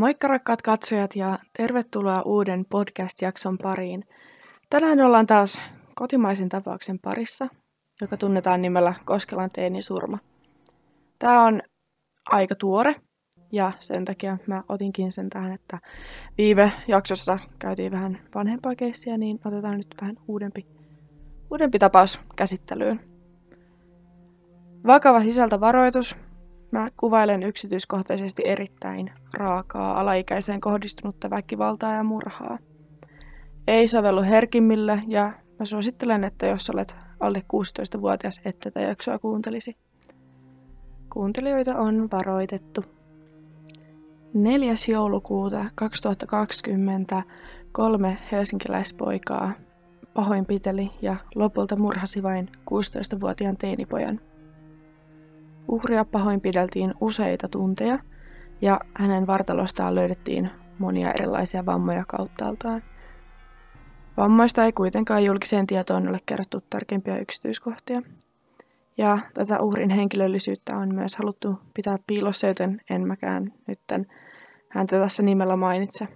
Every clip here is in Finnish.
Moikka rakkaat katsojat ja tervetuloa uuden podcast-jakson pariin. Tänään ollaan taas kotimaisen tapauksen parissa, joka tunnetaan nimellä Koskelan teinisurma. Tämä on aika tuore ja sen takia mä otinkin sen tähän, että viime jaksossa käytiin vähän vanhempaa keissiä, niin otetaan nyt vähän uudempi, uudempi tapaus käsittelyyn. Vakava sisältövaroitus. Mä kuvailen yksityiskohtaisesti erittäin raakaa alaikäiseen kohdistunutta väkivaltaa ja murhaa. Ei sovellu herkimmille ja mä suosittelen, että jos olet alle 16-vuotias, et tätä jaksoa kuuntelisi. Kuuntelijoita on varoitettu. 4. joulukuuta 2020 kolme helsinkiläispoikaa pahoinpiteli ja lopulta murhasi vain 16-vuotiaan teinipojan. Uhria pahoinpideltiin useita tunteja ja hänen vartalostaan löydettiin monia erilaisia vammoja kauttaaltaan. Vammoista ei kuitenkaan julkiseen tietoon ole kerrottu tarkempia yksityiskohtia. Ja tätä uhrin henkilöllisyyttä on myös haluttu pitää piilossa, joten en mäkään nytten häntä tässä nimellä mainitse.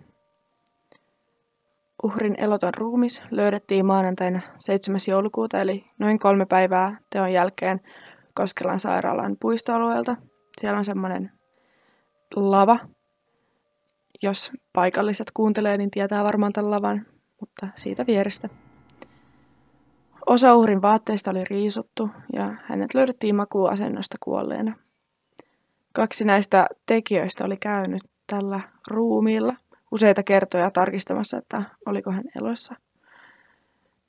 Uhrin eloton ruumis löydettiin maanantaina 7. joulukuuta, eli noin kolme päivää teon jälkeen Koskelan sairaalan puistoalueelta. Siellä on semmoinen lava. Jos paikalliset kuuntelee, niin tietää varmaan tämän lavan, mutta siitä vierestä. Osa uhrin vaatteista oli riisuttu ja hänet löydettiin makuuasennosta kuolleena. Kaksi näistä tekijöistä oli käynyt tällä ruumiilla useita kertoja tarkistamassa, että oliko hän elossa.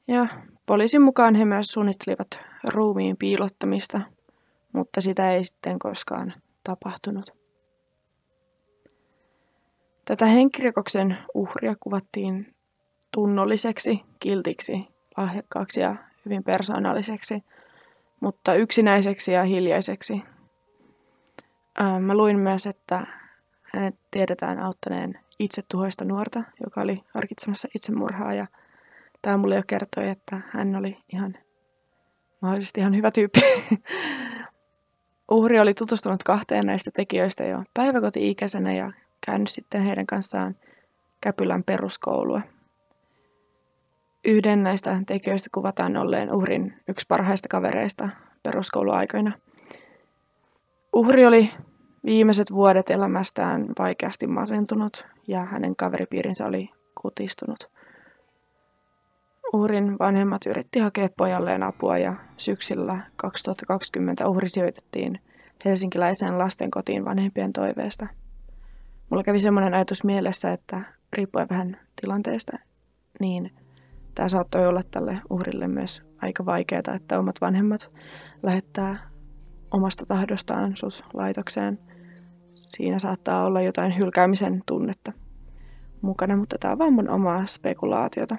Ja poliisin mukaan he myös suunnittelivat ruumiin piilottamista, mutta sitä ei sitten koskaan tapahtunut. Tätä henkirikoksen uhria kuvattiin tunnolliseksi, kiltiksi, lahjakkaaksi ja hyvin persoonalliseksi, mutta yksinäiseksi ja hiljaiseksi. Mä luin myös, että hänet tiedetään auttaneen itsetuhoista nuorta, joka oli harkitsemassa itsemurhaa ja tämä mulle jo kertoi, että hän oli ihan mahdollisesti ihan hyvä tyyppi. Uhri oli tutustunut kahteen näistä tekijöistä jo päiväkoti-ikäisenä ja käynyt sitten heidän kanssaan Käpylän peruskoulua. Yhden näistä tekijöistä kuvataan olleen uhrin yksi parhaista kavereista peruskouluaikoina. Uhri oli viimeiset vuodet elämästään vaikeasti masentunut ja hänen kaveripiirinsä oli kutistunut. Uhrin vanhemmat yritti hakea pojalleen apua ja syksyllä 2020 uhri sijoitettiin helsinkiläiseen lastenkotiin vanhempien toiveesta. Mulla kävi semmoinen ajatus mielessä, että riippuen vähän tilanteesta, niin tämä saattoi olla tälle uhrille myös aika vaikeaa, että omat vanhemmat lähettää omasta tahdostaan sut laitokseen. Siinä saattaa olla jotain hylkäämisen tunnetta mukana, mutta tämä on vaan mun omaa spekulaatiota.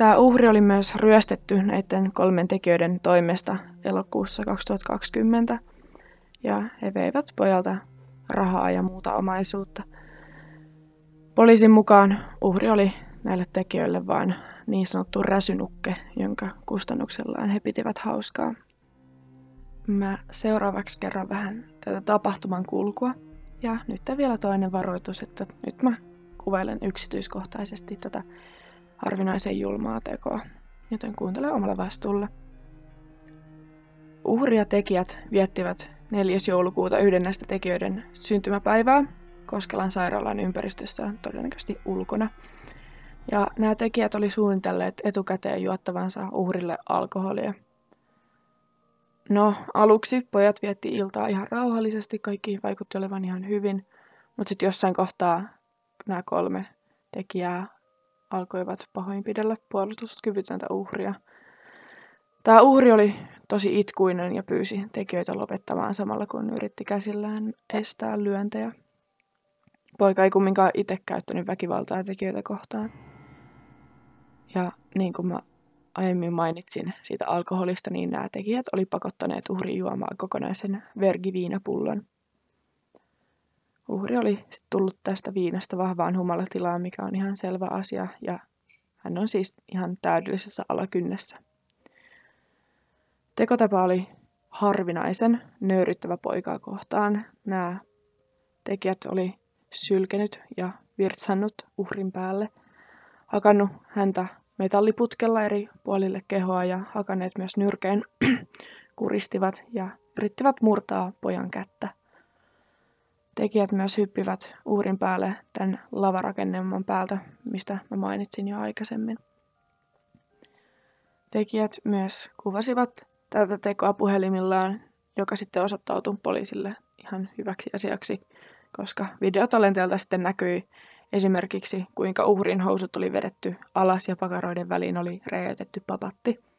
Tämä uhri oli myös ryöstetty näiden kolmen tekijöiden toimesta elokuussa 2020 ja he veivät pojalta rahaa ja muuta omaisuutta. Poliisin mukaan uhri oli näille tekijöille vain niin sanottu räsynukke, jonka kustannuksellaan he pitivät hauskaa. Mä seuraavaksi kerron vähän tätä tapahtuman kulkua. Ja nyt vielä toinen varoitus, että nyt mä kuvailen yksityiskohtaisesti tätä harvinaisen julmaa tekoa, joten kuuntele omalla vastuulla. Uhri ja tekijät viettivät 4. joulukuuta yhden näistä tekijöiden syntymäpäivää Koskelan sairaalan ympäristössä, todennäköisesti ulkona. Ja nämä tekijät oli suunnitelleet etukäteen juottavansa uhrille alkoholia. No, aluksi pojat vietti iltaa ihan rauhallisesti, kaikki vaikutti olevan ihan hyvin, mutta sitten jossain kohtaa nämä kolme tekijää alkoivat pahoinpidellä puolustuskyvytöntä uhria. Tämä uhri oli tosi itkuinen ja pyysi tekijöitä lopettamaan samalla kun yritti käsillään estää lyöntejä. Poika ei kumminkaan itse käyttänyt väkivaltaa tekijöitä kohtaan. Ja niin kuin mä aiemmin mainitsin siitä alkoholista, niin nämä tekijät oli pakottaneet uhri juomaan kokonaisen vergiviinapullon. Uhri oli tullut tästä viinasta vahvaan humalatilaan, mikä on ihan selvä asia, ja hän on siis ihan täydellisessä alakynnessä. Tekotapa oli harvinaisen nöyryttävä poikaa kohtaan. Nämä tekijät oli sylkenyt ja virtsannut uhrin päälle, hakannut häntä metalliputkella eri puolille kehoa ja hakanneet myös nyrkeen, kuristivat ja yrittivät murtaa pojan kättä. Tekijät myös hyppivät uhrin päälle tämän lavarakennelman päältä, mistä mä mainitsin jo aikaisemmin. Tekijät myös kuvasivat tätä tekoa puhelimillaan, joka sitten osoittautui poliisille ihan hyväksi asiaksi, koska videotalenteelta sitten näkyi esimerkiksi kuinka uhrin housut oli vedetty alas ja pakaroiden väliin oli räjäytetty papatti.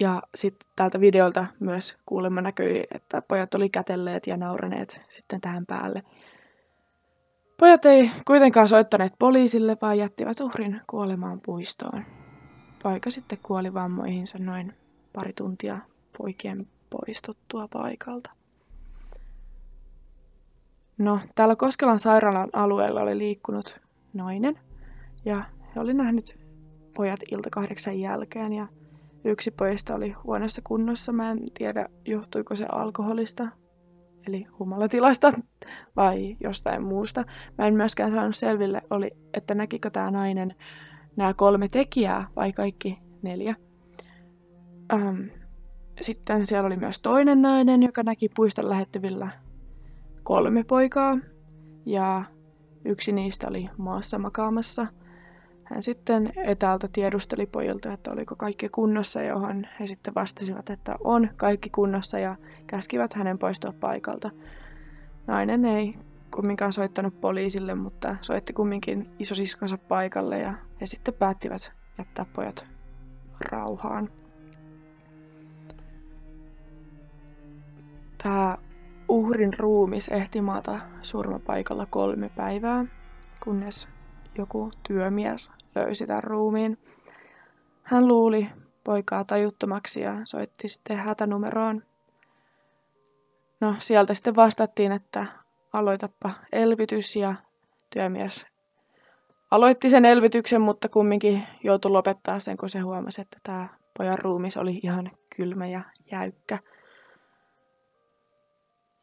Ja sitten tältä videolta myös kuulemma näkyi, että pojat oli kätelleet ja nauraneet sitten tähän päälle. Pojat ei kuitenkaan soittaneet poliisille, vaan jättivät uhrin kuolemaan puistoon. Poika sitten kuoli vammoihinsa noin pari tuntia poikien poistuttua paikalta. No, täällä Koskelan sairaalan alueella oli liikkunut nainen ja he oli nähnyt pojat ilta kahdeksan jälkeen ja yksi pojista oli huoneessa kunnossa. Mä en tiedä, johtuiko se alkoholista, eli humalatilasta vai jostain muusta. Mä en myöskään saanut selville, oli, että näkikö tämä nainen nämä kolme tekijää vai kaikki neljä. Ähm, sitten siellä oli myös toinen nainen, joka näki puiston lähettyvillä kolme poikaa ja yksi niistä oli maassa makaamassa. Hän sitten etäältä tiedusteli pojilta, että oliko kaikki kunnossa, johon he sitten vastasivat, että on kaikki kunnossa ja käskivät hänen poistua paikalta. Nainen ei kumminkaan soittanut poliisille, mutta soitti kumminkin isosiskonsa paikalle ja he sitten päättivät jättää pojat rauhaan. Tämä uhrin ruumis ehti maata surmapaikalla kolme päivää, kunnes joku työmies löysi tämän ruumiin. Hän luuli poikaa tajuttomaksi ja soitti sitten hätänumeroon. No, sieltä sitten vastattiin, että aloitappa elvytys ja työmies aloitti sen elvytyksen, mutta kumminkin joutui lopettaa sen, kun se huomasi, että tämä pojan ruumis oli ihan kylmä ja jäykkä.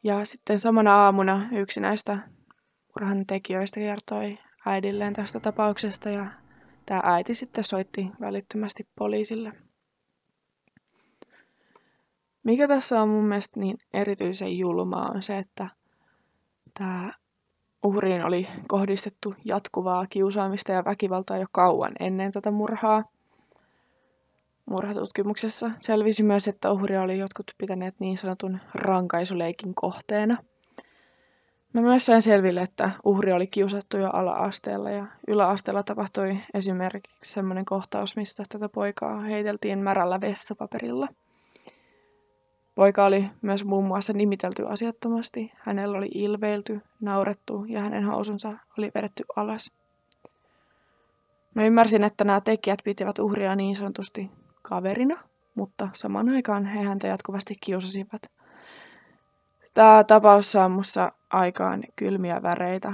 Ja sitten samana aamuna yksi näistä murhan tekijöistä kertoi äidilleen tästä tapauksesta ja tämä äiti sitten soitti välittömästi poliisille. Mikä tässä on mun mielestä niin erityisen julmaa on se, että tämä uhriin oli kohdistettu jatkuvaa kiusaamista ja väkivaltaa jo kauan ennen tätä murhaa. Murhatutkimuksessa selvisi myös, että uhria oli jotkut pitäneet niin sanotun rankaisuleikin kohteena. Mä myös sain selville, että uhri oli kiusattu jo ala-asteella ja yläasteella tapahtui esimerkiksi sellainen kohtaus, missä tätä poikaa heiteltiin märällä vessapaperilla. Poika oli myös muun muassa nimitelty asiattomasti, hänellä oli ilveilty, naurettu ja hänen housunsa oli vedetty alas. Mä ymmärsin, että nämä tekijät pitivät uhria niin sanotusti kaverina, mutta saman aikaan he häntä jatkuvasti kiusasivat. Tämä tapaus saa mussa aikaan kylmiä väreitä,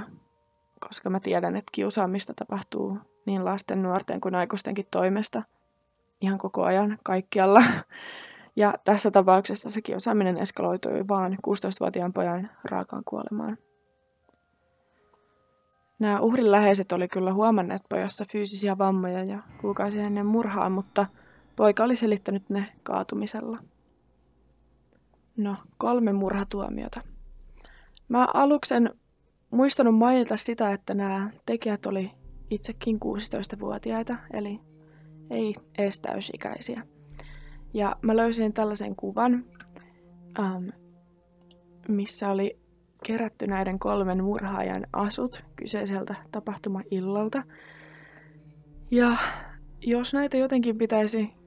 koska mä tiedän, että kiusaamista tapahtuu niin lasten, nuorten kuin aikuistenkin toimesta ihan koko ajan kaikkialla. Ja tässä tapauksessa se kiusaaminen eskaloitui vaan 16-vuotiaan pojan raakaan kuolemaan. Nämä uhrin läheiset oli kyllä huomanneet pojassa fyysisiä vammoja ja kuukausi ennen murhaa, mutta Poika oli selittänyt ne kaatumisella. No, kolme murhatuomiota. Mä aluksen muistanut mainita sitä, että nämä tekijät oli itsekin 16-vuotiaita, eli ei edes täysikäisiä. Ja mä löysin tällaisen kuvan, ähm, missä oli kerätty näiden kolmen murhaajan asut kyseiseltä tapahtuma-illalta. Ja jos näitä jotenkin pitäisi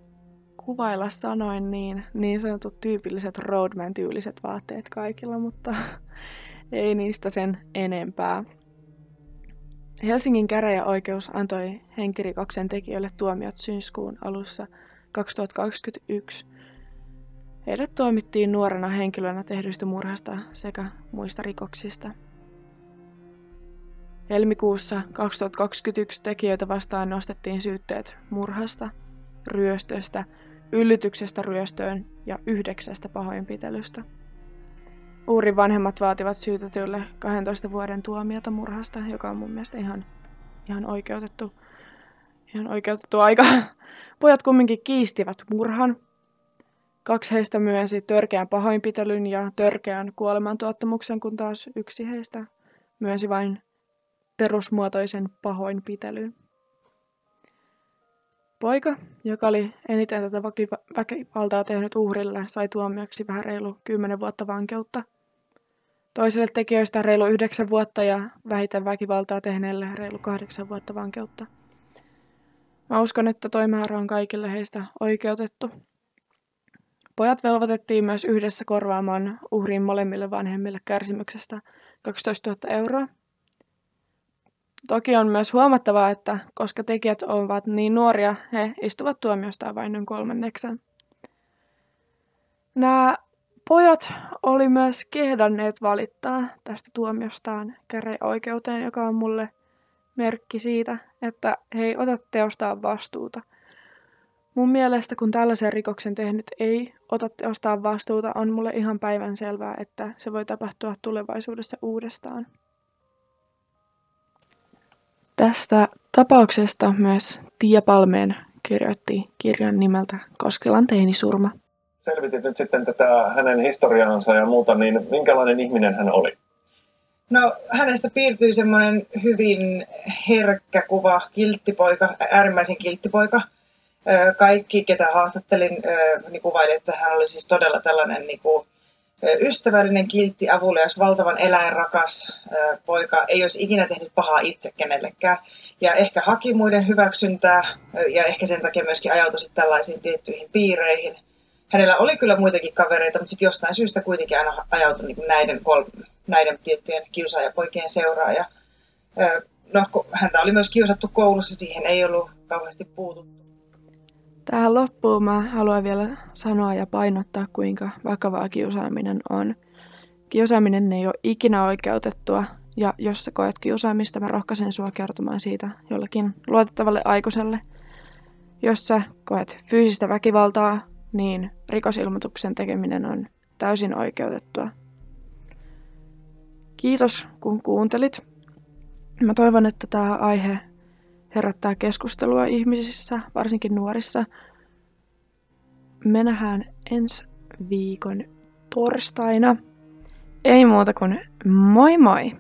kuvailla sanoin niin, niin sanotut tyypilliset roadman-tyyliset vaatteet kaikilla, mutta ei niistä sen enempää. Helsingin käräjäoikeus antoi henkirikoksen tekijöille tuomiot syyskuun alussa 2021. Heidät tuomittiin nuorena henkilönä tehdyistä murhasta sekä muista rikoksista. Helmikuussa 2021 tekijöitä vastaan nostettiin syytteet murhasta, ryöstöstä yllytyksestä ryöstöön ja yhdeksästä pahoinpitelystä. Uurin vanhemmat vaativat syytetylle 12 vuoden tuomiota murhasta, joka on mun mielestä ihan, ihan oikeutettu, ihan oikeutettu aika. Pojat kumminkin kiistivät murhan. Kaksi heistä myönsi törkeän pahoinpitelyn ja törkeän kuolemantuottamuksen, kun taas yksi heistä myönsi vain perusmuotoisen pahoinpitelyn. Poika, joka oli eniten tätä väkivaltaa tehnyt uhrille, sai tuomioksi vähän reilu 10 vuotta vankeutta. Toiselle tekijöistä reilu 9 vuotta ja vähiten väkivaltaa tehneelle reilu 8 vuotta vankeutta. Mä uskon, että toi määrä on kaikille heistä oikeutettu. Pojat velvoitettiin myös yhdessä korvaamaan uhrin molemmille vanhemmille kärsimyksestä 12 000 euroa Toki on myös huomattavaa, että koska tekijät ovat niin nuoria, he istuvat tuomiostaan vain noin kolmanneksen. Nämä pojat oli myös kehdanneet valittaa tästä tuomiostaan käreoikeuteen, joka on mulle merkki siitä, että he ei ota teostaan vastuuta. Mun mielestä, kun tällaisen rikoksen tehnyt ei ota teostaan vastuuta, on mulle ihan päivän selvää, että se voi tapahtua tulevaisuudessa uudestaan. Tästä tapauksesta myös Tiia Palmeen kirjoitti kirjan nimeltä Koskelan teinisurma. Selvitit nyt sitten tätä hänen historiaansa ja muuta, niin minkälainen ihminen hän oli? No hänestä piirtyi semmoinen hyvin herkkä kuva, kilttipoika, äärimmäisen kilttipoika. Kaikki, ketä haastattelin, niin kuvaili, että hän oli siis todella tällainen niin kuin ystävällinen, kiltti, avulias, valtavan eläinrakas poika, ei olisi ikinä tehnyt pahaa itse kenellekään. Ja ehkä haki muiden hyväksyntää ja ehkä sen takia myöskin ajautui tällaisiin tiettyihin piireihin. Hänellä oli kyllä muitakin kavereita, mutta sitten jostain syystä kuitenkin aina ajautui niin näiden, kol- näiden tiettyjen kiusaajapoikien seuraaja. No, häntä oli myös kiusattu koulussa, siihen ei ollut kauheasti puututtu. Tähän loppuun mä haluan vielä sanoa ja painottaa, kuinka vakavaa kiusaaminen on. Kiusaaminen ei ole ikinä oikeutettua, ja jos sä koet kiusaamista, mä rohkaisen sua kertomaan siitä jollekin luotettavalle aikuiselle. Jos sä koet fyysistä väkivaltaa, niin rikosilmoituksen tekeminen on täysin oikeutettua. Kiitos kun kuuntelit. Mä toivon, että tämä aihe herättää keskustelua ihmisissä, varsinkin nuorissa. Me nähdään ensi viikon torstaina. Ei muuta kuin moi moi!